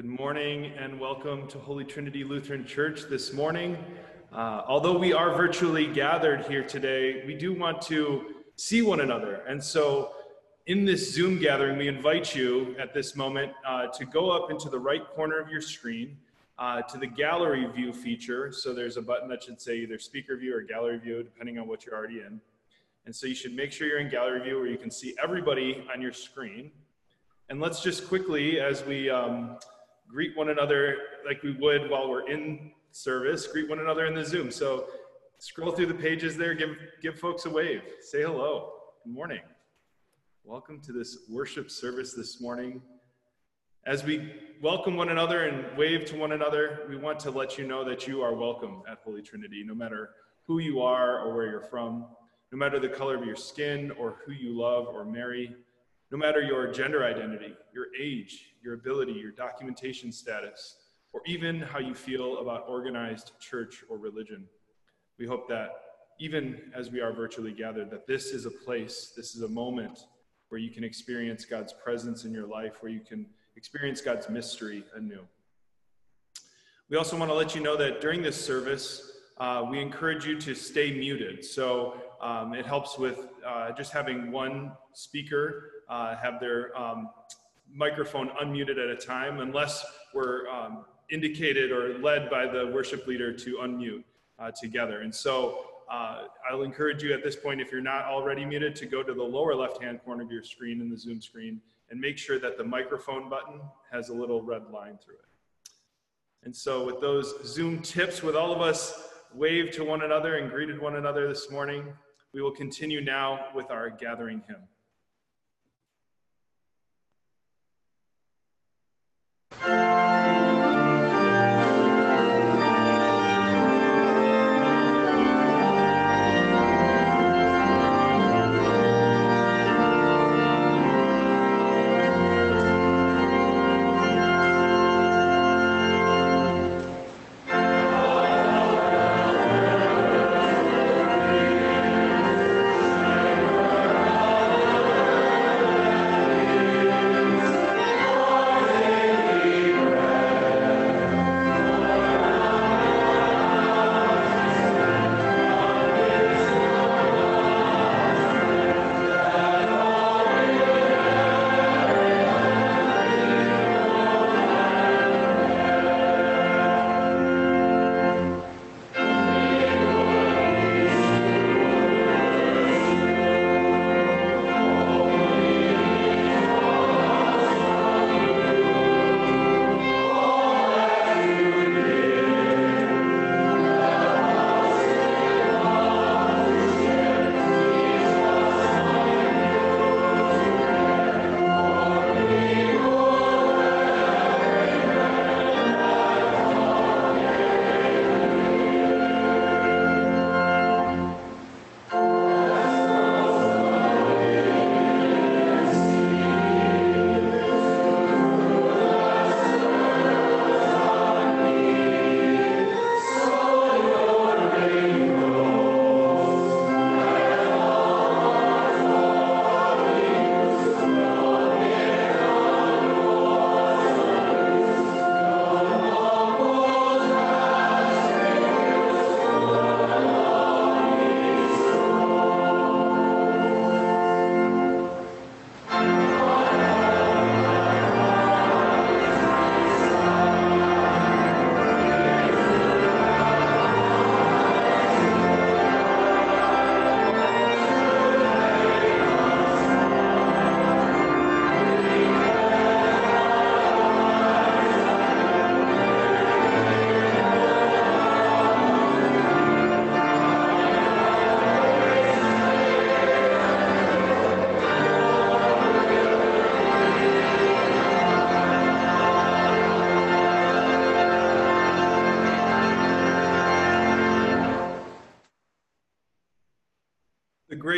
Good morning and welcome to Holy Trinity Lutheran Church this morning. Uh, although we are virtually gathered here today, we do want to see one another. And so, in this Zoom gathering, we invite you at this moment uh, to go up into the right corner of your screen uh, to the gallery view feature. So, there's a button that should say either speaker view or gallery view, depending on what you're already in. And so, you should make sure you're in gallery view where you can see everybody on your screen. And let's just quickly, as we um, greet one another like we would while we're in service, greet one another in the Zoom. So scroll through the pages there, give, give folks a wave, say hello. Good morning. Welcome to this worship service this morning. As we welcome one another and wave to one another, we want to let you know that you are welcome at Holy Trinity, no matter who you are or where you're from, no matter the color of your skin or who you love or marry, no matter your gender identity, your age, your ability, your documentation status, or even how you feel about organized church or religion. We hope that even as we are virtually gathered, that this is a place, this is a moment where you can experience God's presence in your life, where you can experience God's mystery anew. We also want to let you know that during this service, uh, we encourage you to stay muted. So um, it helps with uh, just having one speaker uh, have their um, microphone unmuted at a time, unless we're um, indicated or led by the worship leader to unmute uh, together. And so uh, I'll encourage you at this point, if you're not already muted, to go to the lower left-hand corner of your screen in the Zoom screen and make sure that the microphone button has a little red line through it. And so with those Zoom tips, with all of us waved to one another and greeted one another this morning, we will continue now with our gathering hymn.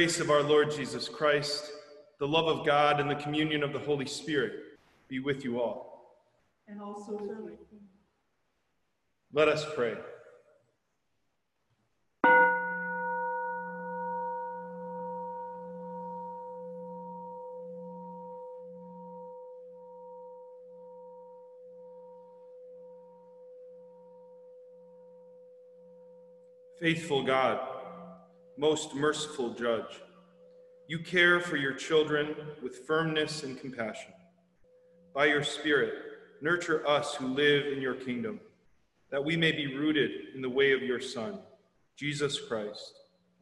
grace of our Lord Jesus Christ, the love of God, and the communion of the Holy Spirit be with you all. And also with you. Let us pray. Faithful God, most merciful Judge, you care for your children with firmness and compassion. By your Spirit, nurture us who live in your kingdom, that we may be rooted in the way of your Son, Jesus Christ,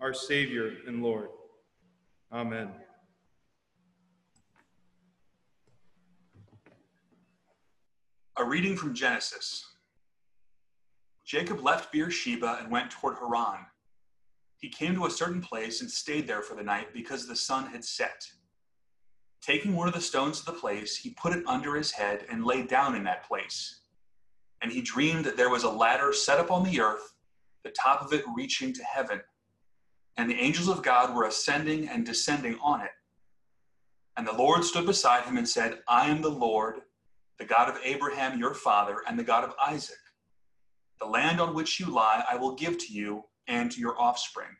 our Savior and Lord. Amen. A reading from Genesis. Jacob left Beersheba and went toward Haran. He came to a certain place and stayed there for the night because the sun had set. Taking one of the stones of the place, he put it under his head and lay down in that place. And he dreamed that there was a ladder set up on the earth, the top of it reaching to heaven. And the angels of God were ascending and descending on it. And the Lord stood beside him and said, I am the Lord, the God of Abraham your father, and the God of Isaac. The land on which you lie I will give to you and to your offspring.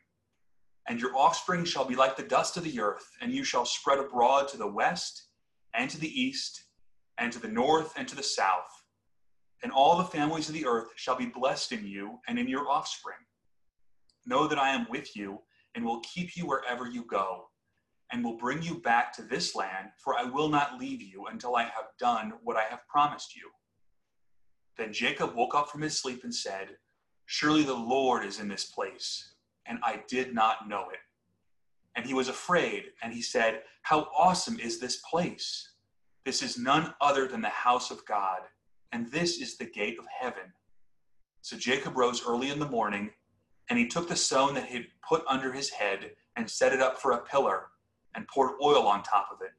And your offspring shall be like the dust of the earth, and you shall spread abroad to the west and to the east and to the north and to the south. And all the families of the earth shall be blessed in you and in your offspring. Know that I am with you and will keep you wherever you go, and will bring you back to this land, for I will not leave you until I have done what I have promised you. Then Jacob woke up from his sleep and said, Surely the Lord is in this place, and I did not know it. And he was afraid, and he said, How awesome is this place! This is none other than the house of God, and this is the gate of heaven. So Jacob rose early in the morning, and he took the stone that he had put under his head and set it up for a pillar, and poured oil on top of it.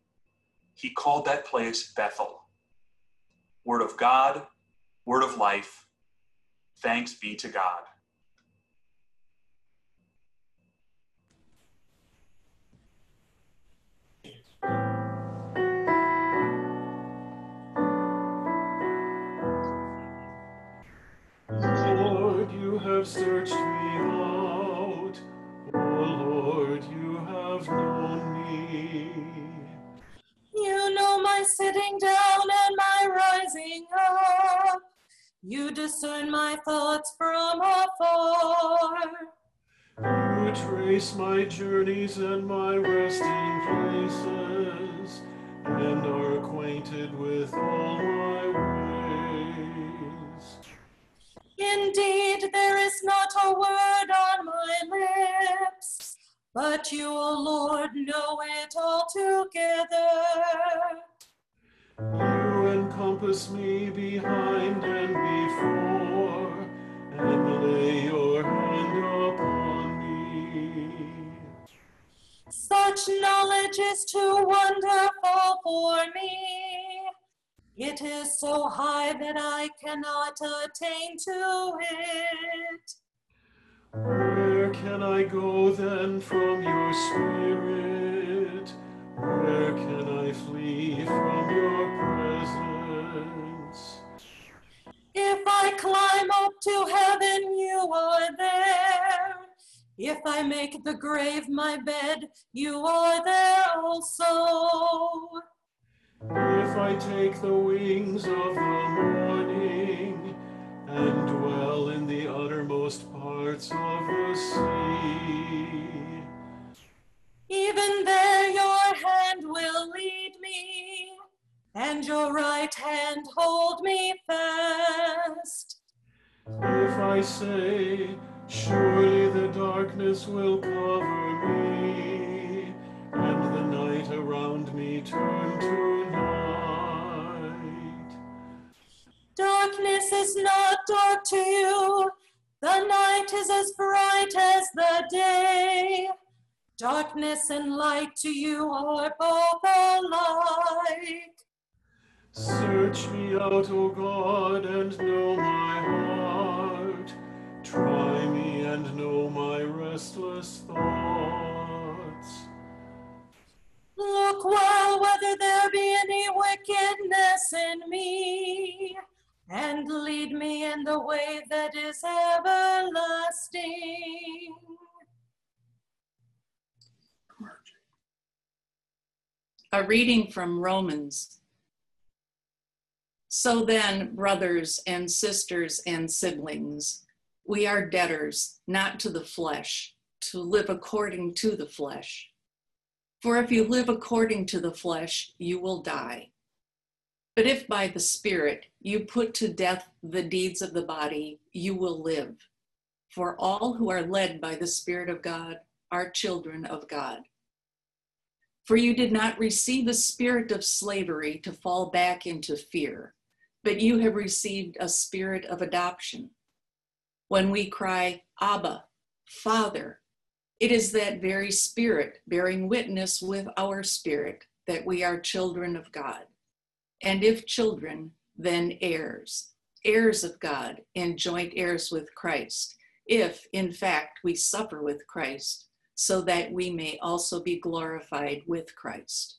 He called that place Bethel. Word of God word of life. Thanks be to God. Lord, you have searched me out. Oh Lord, you have known me. You know my sitting down and my rising up. You discern my thoughts from afar. You trace my journeys and my resting places, and are acquainted with all my ways. Indeed, there is not a word on my lips, but you, O Lord, know it altogether. Encompass me behind and before, and lay your hand upon me. Such knowledge is too wonderful for me. It is so high that I cannot attain to it. Where can I go then from your spirit? Where can I flee from your presence? If I climb up to heaven, you are there. If I make the grave my bed, you are there also. If I take the wings of the morning and dwell in the uttermost parts of the sea, Even there your hand will lead me, and your right hand hold me fast. if I say, Surely the darkness will cover me, and the night around me turn to night. Darkness is not dark to you, the night is as bright as the day. Darkness and light to you are both alike. Search me out, O God, and know my heart. Try me and know my restless thoughts. Look well whether there be any wickedness in me, and lead me in the way that is everlasting. A reading from Romans. So then, brothers and sisters and siblings, We are debtors, not to the flesh, to live according to the flesh. For if you live according to the flesh, you will die. But if by the Spirit you put to death the deeds of the body, you will live. For all who are led by the Spirit of God are children of God. For you did not receive a spirit of slavery to fall back into fear, but you have received a spirit of adoption. When we cry, Abba, Father, it is that very spirit bearing witness with our spirit that we are children of God. And if children, then heirs, heirs of God, and joint heirs with Christ, if in fact we suffer with Christ so that we may also be glorified with Christ.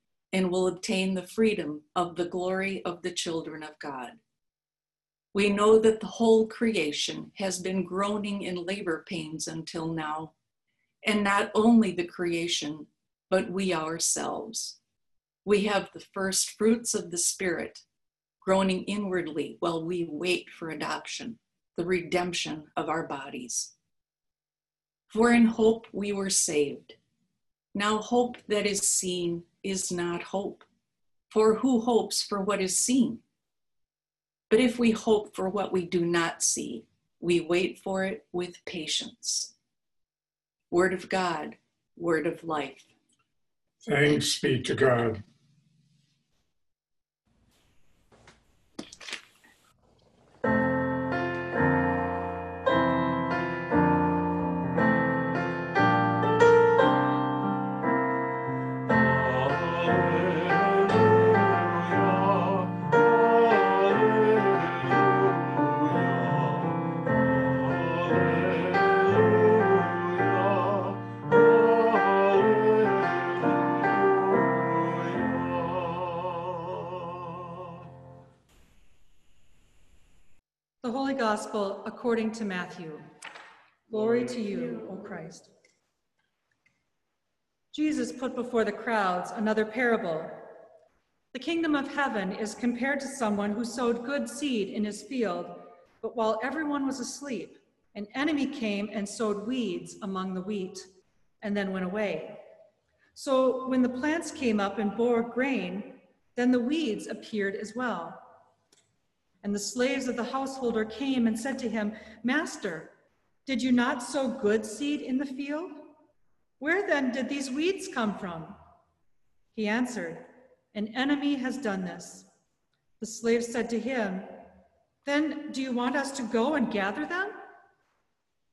and will obtain the freedom of the glory of the children of God. We know that the whole creation has been groaning in labor pains until now, and not only the creation, but we ourselves. We have the first fruits of the Spirit, groaning inwardly while we wait for adoption, the redemption of our bodies. For in hope we were saved. Now, hope that is seen is not hope. For who hopes for what is seen? But if we hope for what we do not see, we wait for it with patience. Word of God, word of life. Thanks be to God. Gospel according to Matthew. Glory to you, O Christ. Jesus put before the crowds another parable. The kingdom of heaven is compared to someone who sowed good seed in his field, but while everyone was asleep, an enemy came and sowed weeds among the wheat and then went away. So when the plants came up and bore grain, then the weeds appeared as well. And the slaves of the householder came and said to him, Master, did you not sow good seed in the field? Where then did these weeds come from? He answered, An enemy has done this. The slave said to him, Then do you want us to go and gather them?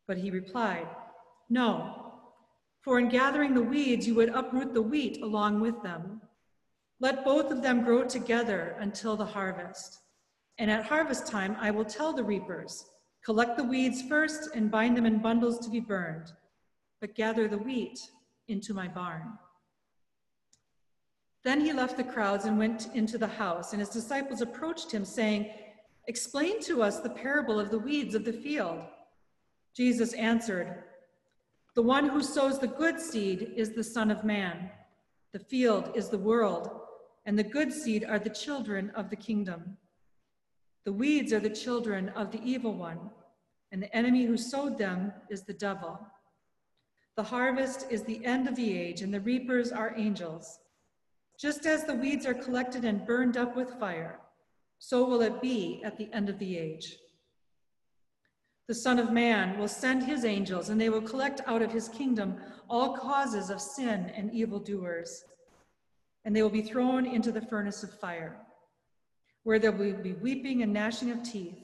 But he replied, No, for in gathering the weeds you would uproot the wheat along with them. Let both of them grow together until the harvest. And at harvest time, I will tell the reapers, collect the weeds first and bind them in bundles to be burned, but gather the wheat into my barn. Then he left the crowds and went into the house, and his disciples approached him, saying, Explain to us the parable of the weeds of the field. Jesus answered, The one who sows the good seed is the Son of Man. The field is the world, and the good seed are the children of the kingdom. The weeds are the children of the evil one, and the enemy who sowed them is the devil. The harvest is the end of the age, and the reapers are angels. Just as the weeds are collected and burned up with fire, so will it be at the end of the age. The Son of Man will send his angels, and they will collect out of his kingdom all causes of sin and evildoers, and they will be thrown into the furnace of fire where there will be weeping and gnashing of teeth.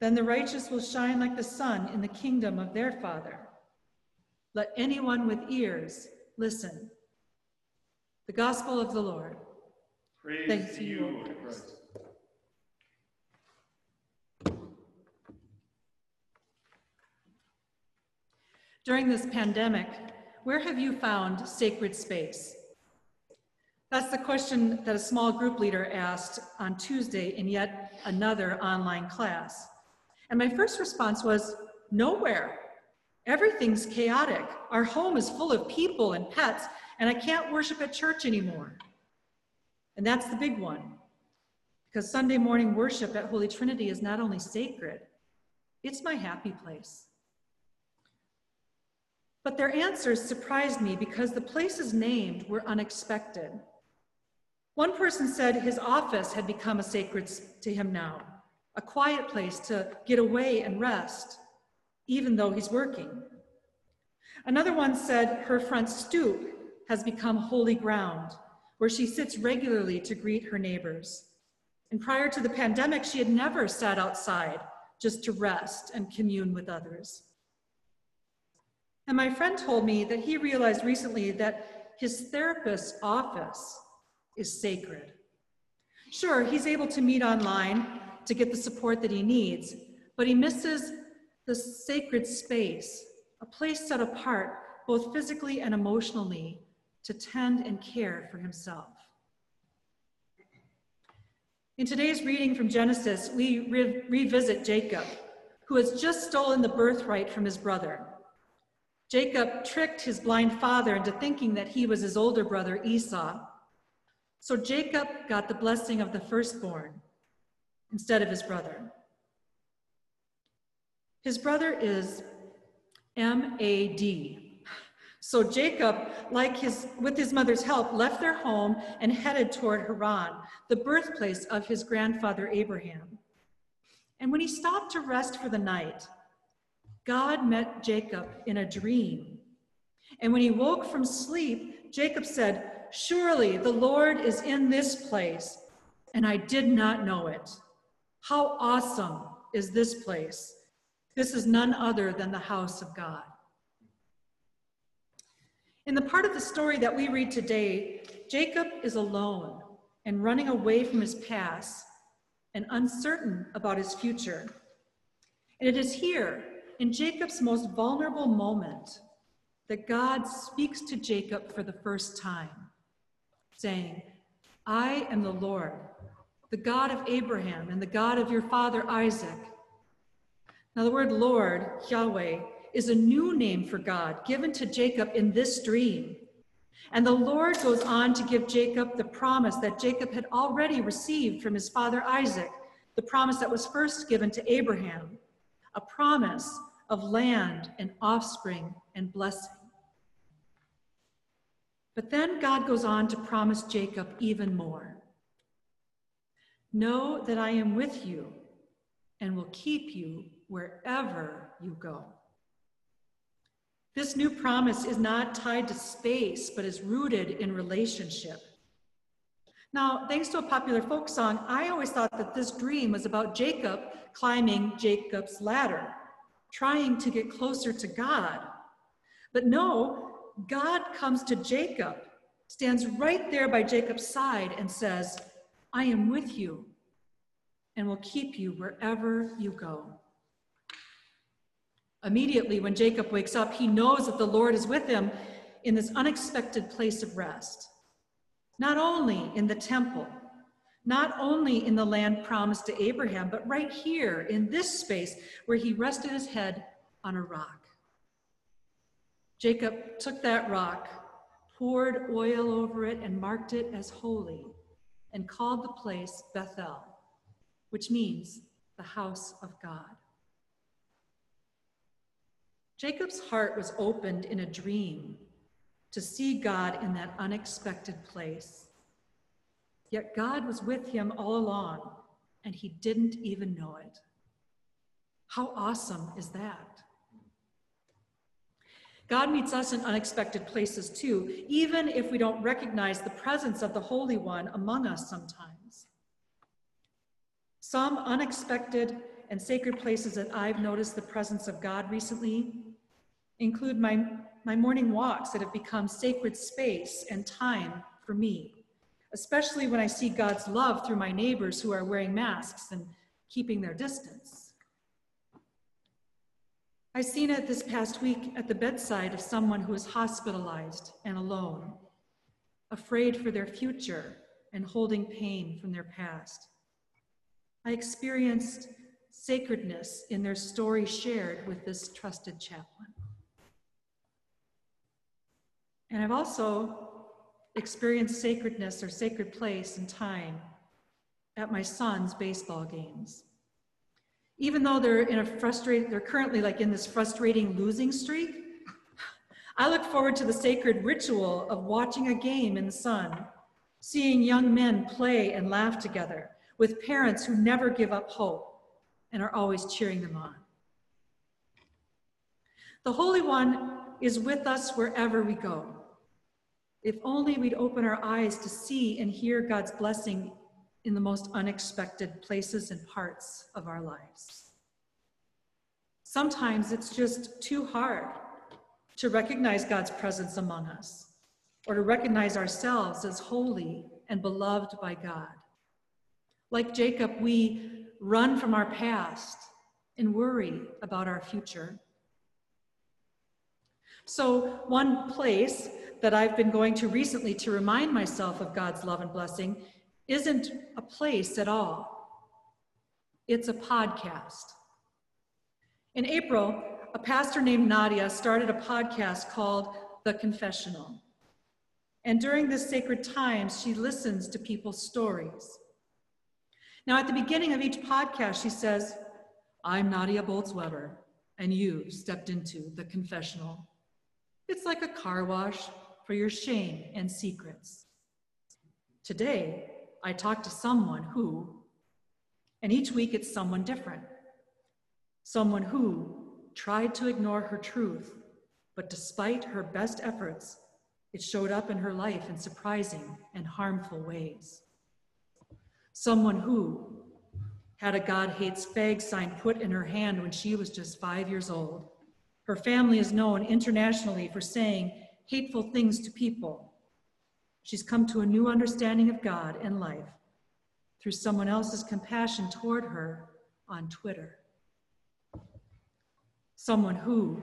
Then the righteous will shine like the sun in the kingdom of their Father. Let anyone with ears listen. The gospel of the Lord. Praise Thanks to you, Christ. During this pandemic, where have you found sacred space? That's the question that a small group leader asked on Tuesday in yet another online class. And my first response was nowhere. Everything's chaotic. Our home is full of people and pets, and I can't worship at church anymore. And that's the big one. Because Sunday morning worship at Holy Trinity is not only sacred, it's my happy place. But their answers surprised me because the places named were unexpected. One person said his office had become a sacred to him now, a quiet place to get away and rest, even though he's working. Another one said her front stoop has become holy ground, where she sits regularly to greet her neighbors. And prior to the pandemic, she had never sat outside just to rest and commune with others. And my friend told me that he realized recently that his therapist's office is sacred. Sure, he's able to meet online to get the support that he needs, but he misses the sacred space, a place set apart both physically and emotionally to tend and care for himself. In today's reading from Genesis, we re revisit Jacob, who has just stolen the birthright from his brother. Jacob tricked his blind father into thinking that he was his older brother Esau. So Jacob got the blessing of the firstborn instead of his brother. His brother is M A D, so Jacob, like his, with his mother's help, left their home and headed toward Haran, the birthplace of his grandfather Abraham. And when he stopped to rest for the night, God met Jacob in a dream. And when he woke from sleep, Jacob said, Surely the Lord is in this place, and I did not know it. How awesome is this place! This is none other than the house of God. In the part of the story that we read today, Jacob is alone and running away from his past and uncertain about his future. And it is here, in Jacob's most vulnerable moment, that God speaks to Jacob for the first time, saying, I am the Lord, the God of Abraham and the God of your father Isaac. Now, the word Lord, Yahweh, is a new name for God given to Jacob in this dream. And the Lord goes on to give Jacob the promise that Jacob had already received from his father Isaac, the promise that was first given to Abraham, a promise of land and offspring and blessing. But then God goes on to promise Jacob even more. Know that I am with you and will keep you wherever you go. This new promise is not tied to space, but is rooted in relationship. Now, thanks to a popular folk song, I always thought that this dream was about Jacob climbing Jacob's ladder, trying to get closer to God. But no, God comes to Jacob, stands right there by Jacob's side, and says, I am with you and will keep you wherever you go. Immediately, when Jacob wakes up, he knows that the Lord is with him in this unexpected place of rest. Not only in the temple, not only in the land promised to Abraham, but right here in this space where he rested his head on a rock. Jacob took that rock, poured oil over it, and marked it as holy, and called the place Bethel, which means the house of God. Jacob's heart was opened in a dream to see God in that unexpected place. Yet God was with him all along, and he didn't even know it. How awesome is that? God meets us in unexpected places too, even if we don't recognize the presence of the Holy One among us sometimes. Some unexpected and sacred places that I've noticed the presence of God recently include my, my morning walks that have become sacred space and time for me, especially when I see God's love through my neighbors who are wearing masks and keeping their distance. I've seen it this past week at the bedside of someone who is hospitalized and alone, afraid for their future and holding pain from their past. I experienced sacredness in their story shared with this trusted chaplain. And I've also experienced sacredness or sacred place and time at my son's baseball games. Even though they're in a frustrated, they're currently like in this frustrating losing streak, I look forward to the sacred ritual of watching a game in the sun, seeing young men play and laugh together with parents who never give up hope and are always cheering them on. The Holy One is with us wherever we go. If only we'd open our eyes to see and hear God's blessing in the most unexpected places and parts of our lives. Sometimes it's just too hard to recognize God's presence among us or to recognize ourselves as holy and beloved by God. Like Jacob, we run from our past and worry about our future. So, one place that I've been going to recently to remind myself of God's love and blessing isn't a place at all, it's a podcast. In April, a pastor named Nadia started a podcast called The Confessional. And during this sacred time, she listens to people's stories. Now, at the beginning of each podcast, she says, I'm Nadia Bolz-Weber, and you stepped into the confessional. It's like a car wash for your shame and secrets. Today, I talk to someone who, and each week it's someone different. Someone who tried to ignore her truth, but despite her best efforts, it showed up in her life in surprising and harmful ways someone who had a God hates fag sign put in her hand when she was just five years old. Her family is known internationally for saying hateful things to people. She's come to a new understanding of God and life through someone else's compassion toward her on Twitter. Someone who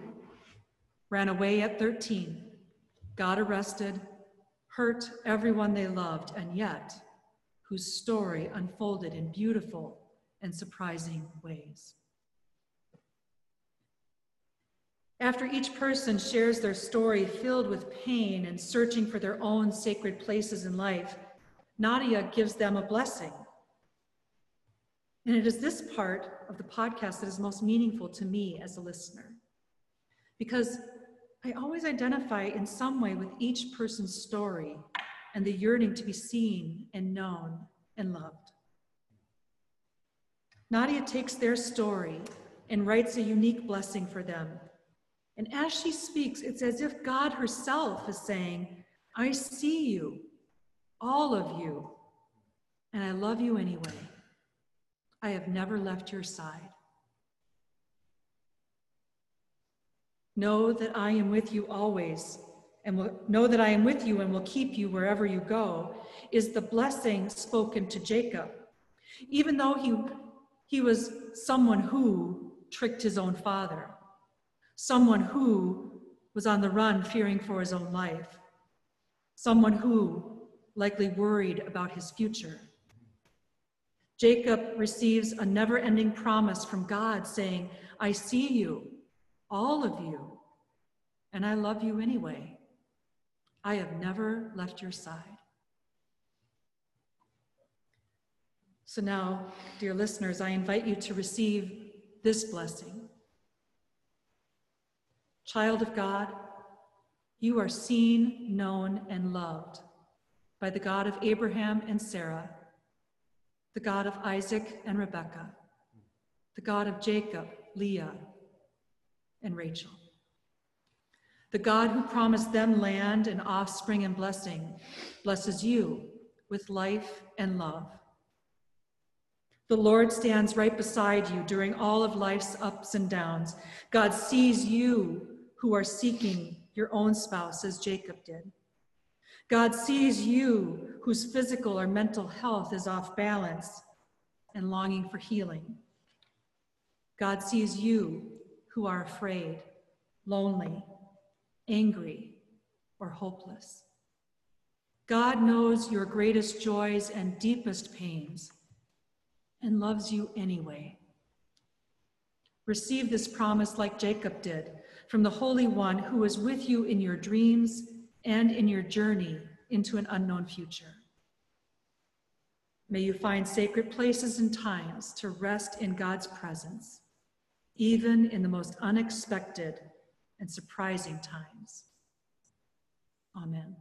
ran away at 13, got arrested, hurt everyone they loved, and yet whose story unfolded in beautiful and surprising ways. After each person shares their story filled with pain and searching for their own sacred places in life, Nadia gives them a blessing. And it is this part of the podcast that is most meaningful to me as a listener. Because I always identify in some way with each person's story and the yearning to be seen and known and loved. Nadia takes their story and writes a unique blessing for them. And as she speaks, it's as if God herself is saying, I see you, all of you, and I love you anyway. I have never left your side. Know that I am with you always and will know that I am with you and will keep you wherever you go, is the blessing spoken to Jacob. Even though he, he was someone who tricked his own father, someone who was on the run fearing for his own life, someone who likely worried about his future. Jacob receives a never ending promise from God saying, I see you, all of you, and I love you anyway. I have never left your side. So now, dear listeners, I invite you to receive this blessing. Child of God, you are seen, known, and loved by the God of Abraham and Sarah, the God of Isaac and Rebekah, the God of Jacob, Leah, and Rachel. The God who promised them land and offspring and blessing blesses you with life and love. The Lord stands right beside you during all of life's ups and downs. God sees you who are seeking your own spouse, as Jacob did. God sees you whose physical or mental health is off balance and longing for healing. God sees you who are afraid, lonely, angry, or hopeless. God knows your greatest joys and deepest pains and loves you anyway. Receive this promise like Jacob did from the Holy One who is with you in your dreams and in your journey into an unknown future. May you find sacred places and times to rest in God's presence, even in the most unexpected and surprising times. Amen.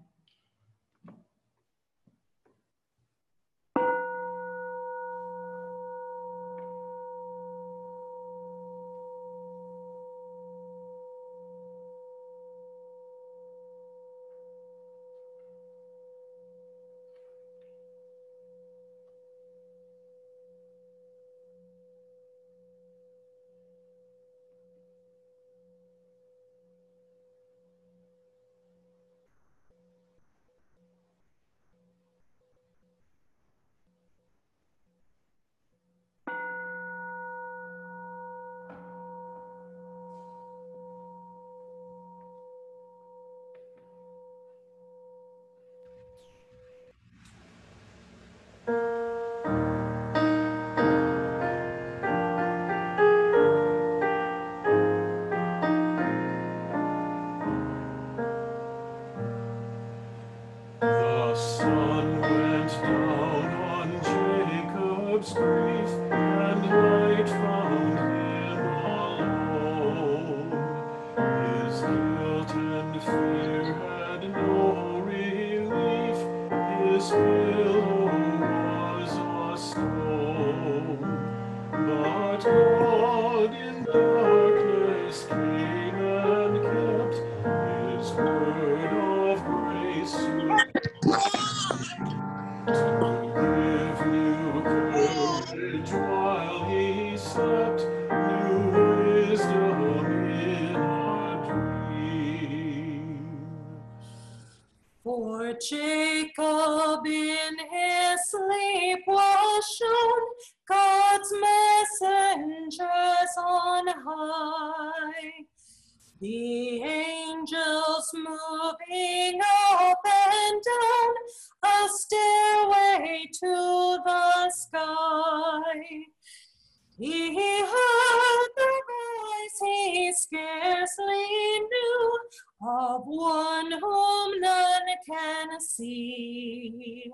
He the voice he scarcely knew of one whom none can see.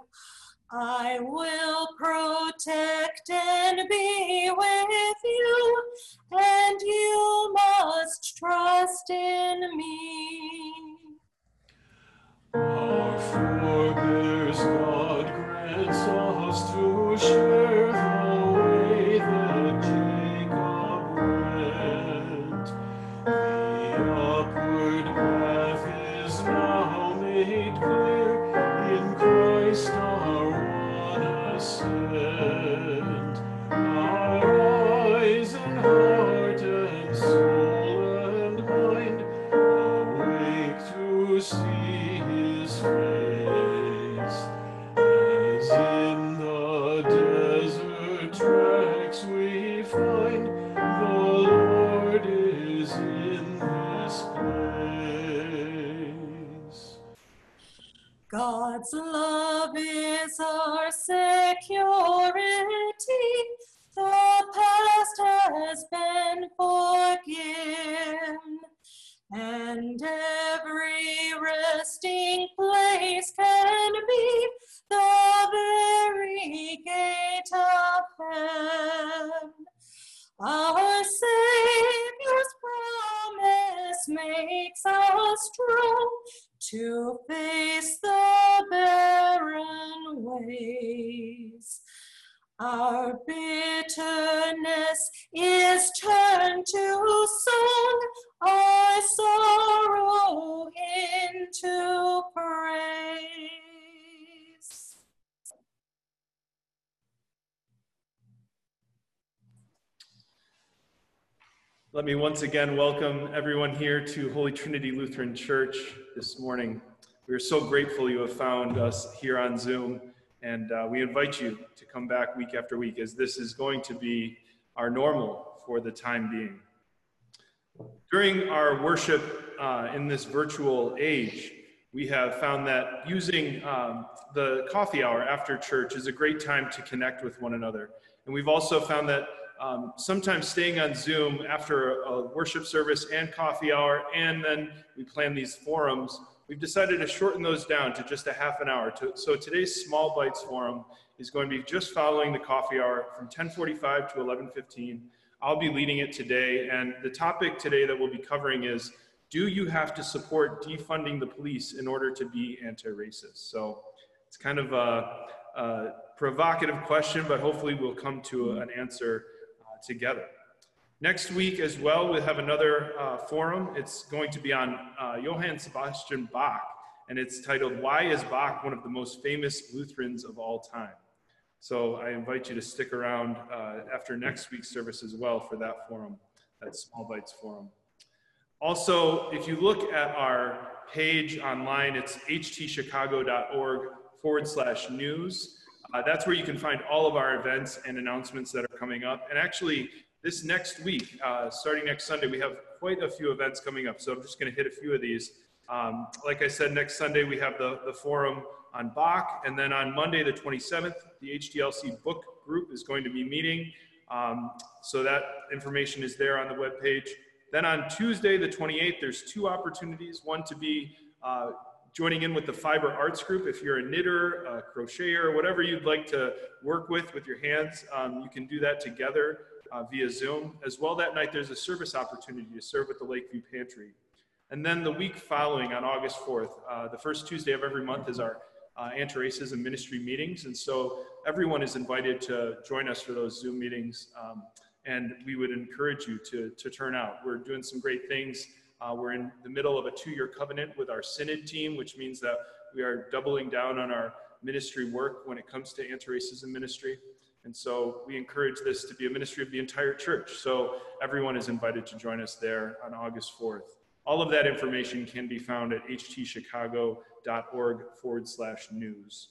I will protect and be with you, and you must trust in me. Our forebears God grants us to share Our Savior's promise makes us strong to face the barren ways. Our bitterness is turned to Let me once again welcome everyone here to Holy Trinity Lutheran Church this morning. We are so grateful you have found us here on Zoom, and uh, we invite you to come back week after week as this is going to be our normal for the time being. During our worship uh, in this virtual age, we have found that using um, the coffee hour after church is a great time to connect with one another. And we've also found that um, sometimes staying on Zoom after a worship service and coffee hour, and then we plan these forums, we've decided to shorten those down to just a half an hour. So today's Small Bites Forum is going to be just following the coffee hour from 1045 to 1115. I'll be leading it today, and the topic today that we'll be covering is, do you have to support defunding the police in order to be anti-racist? So it's kind of a, a provocative question, but hopefully we'll come to an answer together. Next week as well, we'll have another uh, forum. It's going to be on uh, Johann Sebastian Bach, and it's titled, Why is Bach one of the most famous Lutherans of all time? So I invite you to stick around uh, after next week's service as well for that forum, that Small Bites forum. Also, if you look at our page online, it's htchicago.org forward slash news. Uh, that's where you can find all of our events and announcements that are coming up. And actually, this next week, uh, starting next Sunday, we have quite a few events coming up. So I'm just going to hit a few of these. Um, like I said, next Sunday, we have the, the forum on Bach. And then on Monday, the 27th, the HTLC book group is going to be meeting. Um, so that information is there on the web page. Then on Tuesday, the 28th, there's two opportunities. One to be uh, joining in with the fiber arts group. If you're a knitter, a crocheter, whatever you'd like to work with with your hands, um, you can do that together uh, via Zoom. As well that night, there's a service opportunity to serve at the Lakeview Pantry. And then the week following on August 4th, uh, the first Tuesday of every month is our uh, anti-racism ministry meetings. And so everyone is invited to join us for those Zoom meetings. Um, and we would encourage you to, to turn out. We're doing some great things uh, we're in the middle of a two-year covenant with our synod team, which means that we are doubling down on our ministry work when it comes to anti-racism ministry. And so we encourage this to be a ministry of the entire church. So everyone is invited to join us there on August 4th. All of that information can be found at htchicago.org forward slash news.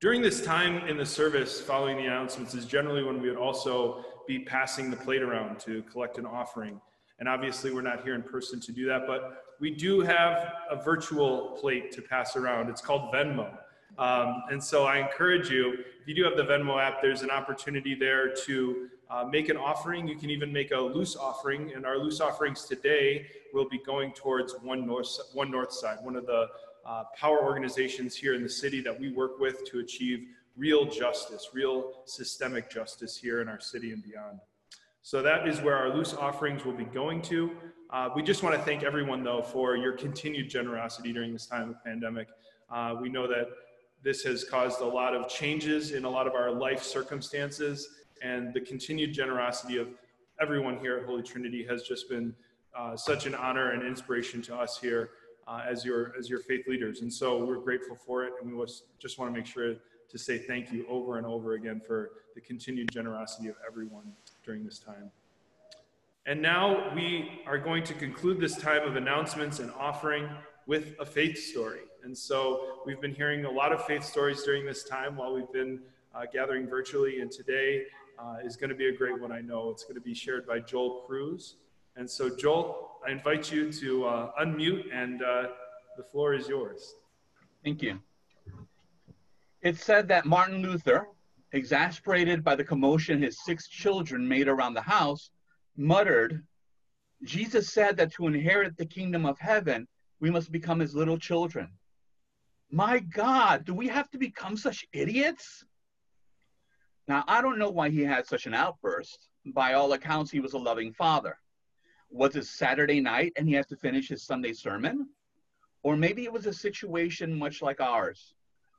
During this time in the service following the announcements is generally when we would also be passing the plate around to collect an offering. And obviously, we're not here in person to do that, but we do have a virtual plate to pass around. It's called Venmo. Um, and so I encourage you, if you do have the Venmo app, there's an opportunity there to uh, make an offering. You can even make a loose offering. And our loose offerings today will be going towards One North, One North Side, one of the uh, power organizations here in the city that we work with to achieve real justice, real systemic justice here in our city and beyond. So that is where our loose offerings will be going to. Uh, we just want to thank everyone, though, for your continued generosity during this time of pandemic. Uh, we know that this has caused a lot of changes in a lot of our life circumstances, and the continued generosity of everyone here at Holy Trinity has just been uh, such an honor and inspiration to us here uh, as your as your faith leaders. And so we're grateful for it, and we just want to make sure to say thank you over and over again for the continued generosity of everyone during this time. And now we are going to conclude this time of announcements and offering with a faith story. And so we've been hearing a lot of faith stories during this time while we've been uh, gathering virtually. And today uh, is going to be a great one, I know. It's going to be shared by Joel Cruz. And so, Joel, I invite you to uh, unmute, and uh, the floor is yours. Thank you. It's said that Martin Luther, exasperated by the commotion his six children made around the house, muttered, Jesus said that to inherit the kingdom of heaven, we must become his little children. My God, do we have to become such idiots? Now, I don't know why he had such an outburst. By all accounts, he was a loving father. Was it Saturday night and he has to finish his Sunday sermon? Or maybe it was a situation much like ours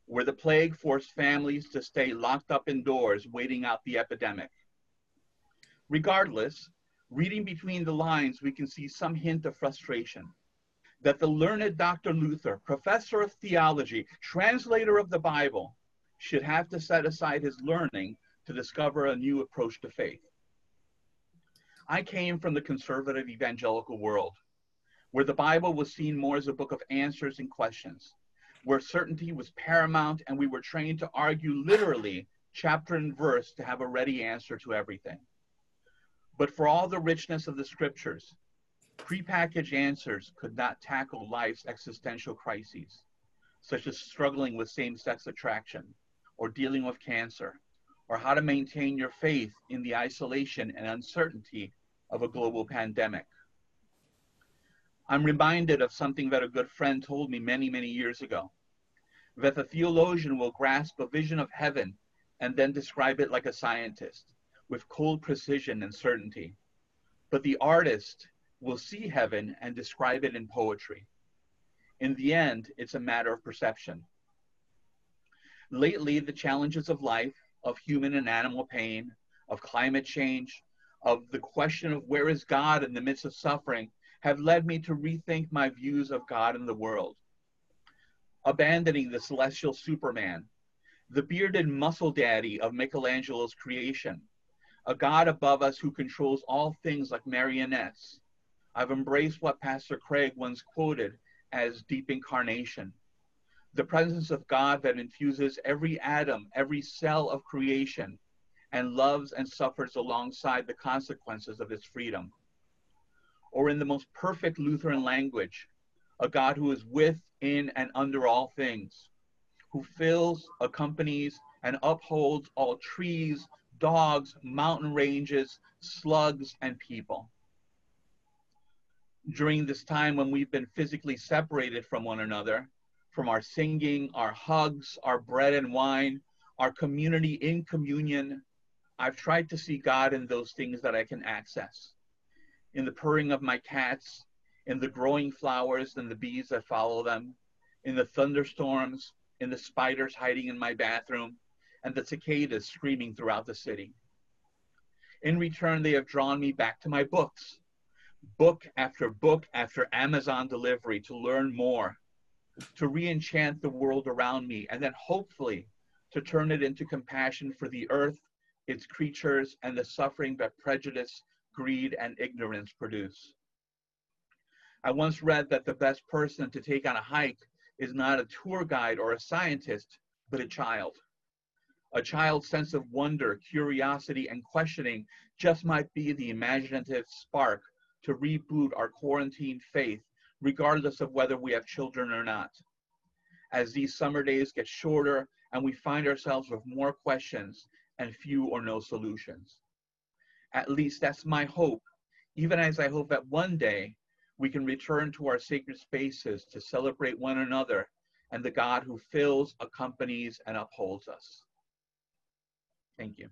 where the plague forced families to stay locked up indoors waiting out the epidemic. Regardless, reading between the lines, we can see some hint of frustration that the learned Dr. Luther, professor of theology, translator of the Bible, should have to set aside his learning to discover a new approach to faith. I came from the conservative evangelical world, where the Bible was seen more as a book of answers and questions, where certainty was paramount and we were trained to argue literally chapter and verse to have a ready answer to everything. But for all the richness of the scriptures, prepackaged answers could not tackle life's existential crises, such as struggling with same sex attraction, or dealing with cancer, or how to maintain your faith in the isolation and uncertainty of a global pandemic. I'm reminded of something that a good friend told me many, many years ago that the theologian will grasp a vision of heaven and then describe it like a scientist with cold precision and certainty. But the artist will see heaven and describe it in poetry. In the end, it's a matter of perception. Lately, the challenges of life, of human and animal pain, of climate change, of the question of where is God in the midst of suffering have led me to rethink my views of God and the world. Abandoning the celestial Superman, the bearded muscle daddy of Michelangelo's creation, a God above us who controls all things like marionettes. I've embraced what Pastor Craig once quoted as deep incarnation, the presence of God that infuses every atom, every cell of creation, and loves and suffers alongside the consequences of its freedom. Or in the most perfect Lutheran language, a God who is with, in, and under all things, who fills, accompanies, and upholds all trees, dogs, mountain ranges, slugs, and people. During this time when we've been physically separated from one another, from our singing, our hugs, our bread and wine, our community in communion, I've tried to see God in those things that I can access. In the purring of my cats, in the growing flowers and the bees that follow them, in the thunderstorms, in the spiders hiding in my bathroom, and the cicadas screaming throughout the city. In return, they have drawn me back to my books, book after book after Amazon delivery to learn more, to re enchant the world around me, and then hopefully to turn it into compassion for the earth, its creatures, and the suffering that prejudice, greed, and ignorance produce. I once read that the best person to take on a hike is not a tour guide or a scientist, but a child. A child's sense of wonder, curiosity, and questioning just might be the imaginative spark to reboot our quarantined faith, regardless of whether we have children or not. As these summer days get shorter and we find ourselves with more questions and few or no solutions. At least that's my hope, even as I hope that one day we can return to our sacred spaces to celebrate one another and the God who fills, accompanies, and upholds us. Thank you.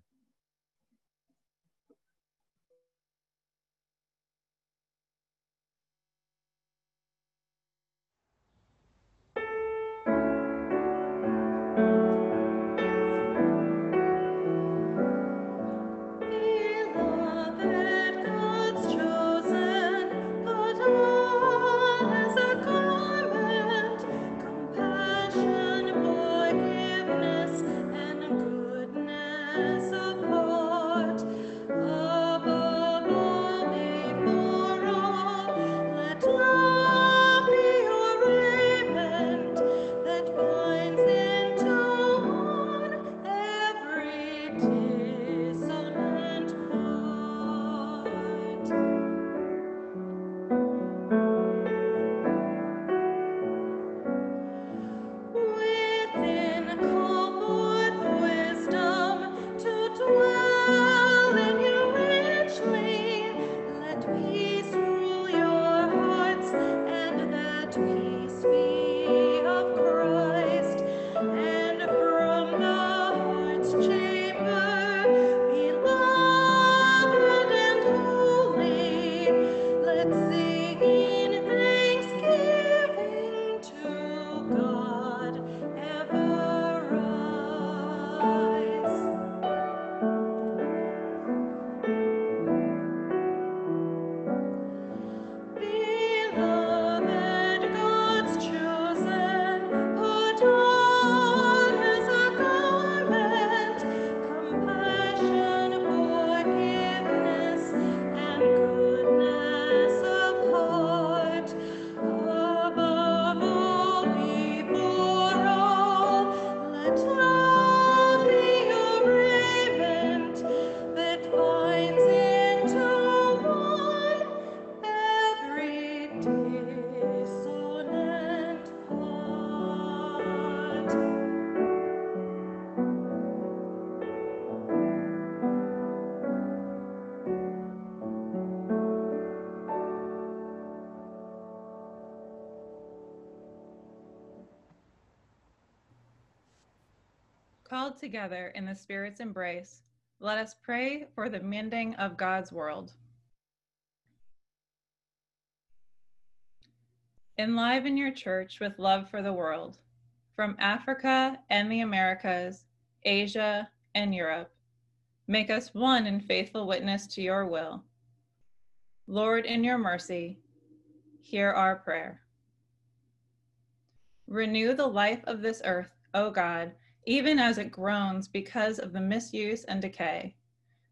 Together in the Spirit's embrace, let us pray for the mending of God's world. Enliven your church with love for the world, from Africa and the Americas, Asia and Europe. Make us one in faithful witness to your will. Lord, in your mercy, hear our prayer. Renew the life of this earth, O God, even as it groans because of the misuse and decay.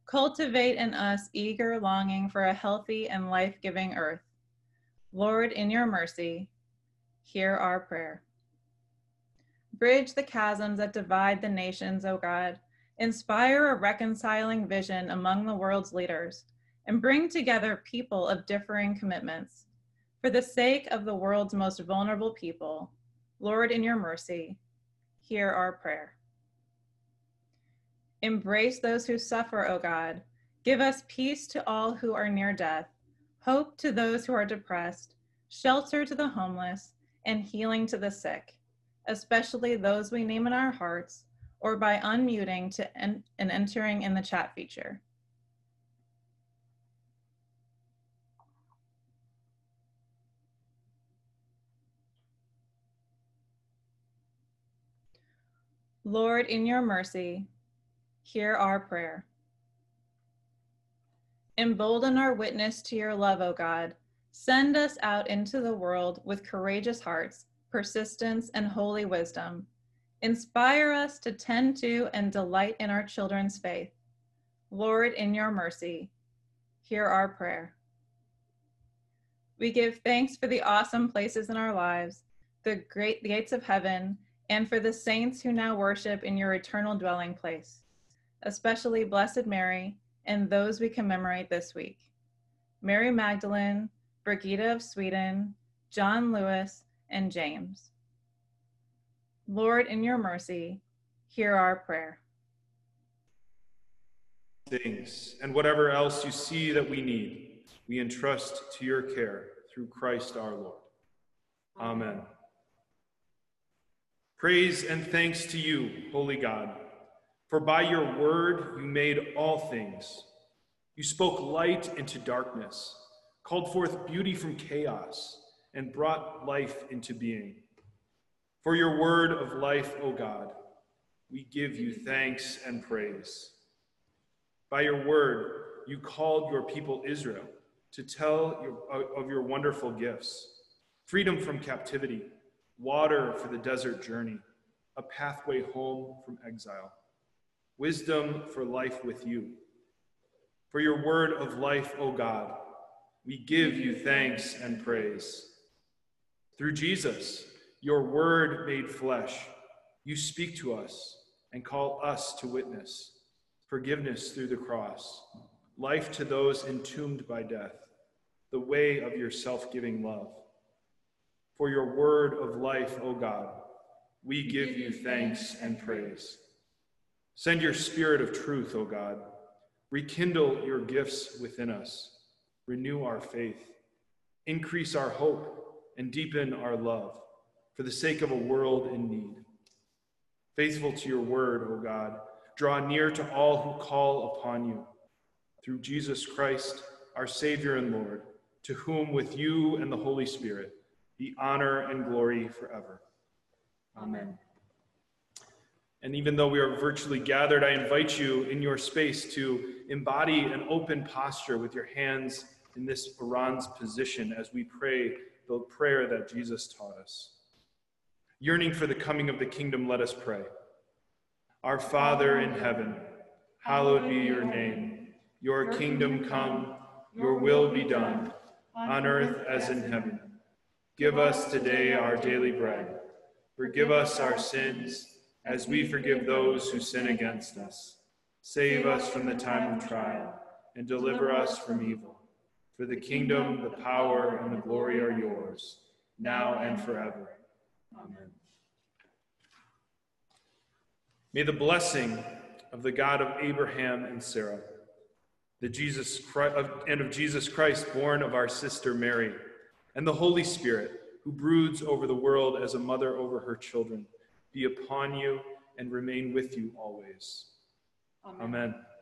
Cultivate in us eager longing for a healthy and life giving earth. Lord, in your mercy, hear our prayer. Bridge the chasms that divide the nations, O God. Inspire a reconciling vision among the world's leaders and bring together people of differing commitments. For the sake of the world's most vulnerable people, Lord, in your mercy, hear our prayer. Embrace those who suffer, O God. Give us peace to all who are near death hope to those who are depressed, shelter to the homeless, and healing to the sick, especially those we name in our hearts or by unmuting to en- and entering in the chat feature. Lord, in your mercy, hear our prayer. Embolden our witness to your love, O God. Send us out into the world with courageous hearts, persistence, and holy wisdom. Inspire us to tend to and delight in our children's faith. Lord, in your mercy, hear our prayer. We give thanks for the awesome places in our lives, the great gates of heaven, and for the saints who now worship in your eternal dwelling place, especially Blessed Mary and those we commemorate this week Mary Magdalene, Brigida of Sweden, John Lewis, and James. Lord, in your mercy, hear our prayer. Things and whatever else you see that we need, we entrust to your care through Christ our Lord. Amen. Praise and thanks to you, Holy God, for by your word you made all things. You spoke light into darkness, called forth beauty from chaos, and brought life into being. For your word of life, O God, we give you thanks and praise. By your word, you called your people Israel to tell of your wonderful gifts freedom from captivity, water for the desert journey, a pathway home from exile, wisdom for life with you. For your word of life, O God, we give you thanks and praise. Through Jesus, your word made flesh, you speak to us and call us to witness forgiveness through the cross, life to those entombed by death, the way of your self giving love. For your word of life, O God, we give you thanks and praise. Send your spirit of truth, O God. Rekindle your gifts within us. Renew our faith. Increase our hope and deepen our love for the sake of a world in need. Faithful to your word, O God, draw near to all who call upon you. Through Jesus Christ, our Savior and Lord, to whom with you and the Holy Spirit be honor and glory forever. Amen. And even though we are virtually gathered, I invite you in your space to embody an open posture with your hands in this orans position as we pray the prayer that Jesus taught us. Yearning for the coming of the kingdom, let us pray. Our Father in heaven, hallowed be your name. Your kingdom come, your will be done, on earth as in heaven. Give us today our daily bread. Forgive us our sins, as we forgive those who sin against us. Save us from the time of trial, and deliver us from evil. For the kingdom, the power, and the glory are yours, now and forever. Amen. May the blessing of the God of Abraham and Sarah, the Jesus Christ, and of Jesus Christ, born of our sister Mary, and the Holy Spirit, who broods over the world as a mother over her children, be upon you and remain with you always. Amen. Thankful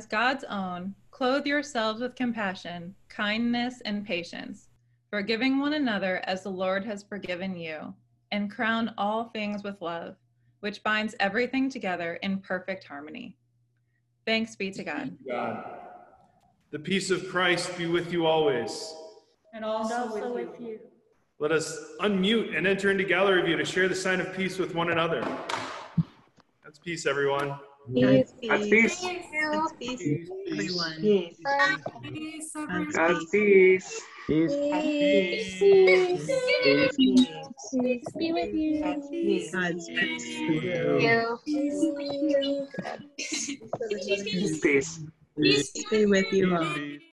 As God's own, clothe yourselves with compassion, kindness, and patience, forgiving one another as the Lord has forgiven you, and crown all things with love, which binds everything together in perfect harmony. Thanks be to God. God. The peace of Christ be with you always. And also with you. Let us unmute and enter into gallery view to share the sign of peace with one another. That's peace, everyone. Peace. God's peace. God's peace. Everyone. Peace, God's everyone. God's peace. Peace. Peace. Peace be with you. God's peace. God's peace. Peace. Peace be with you all.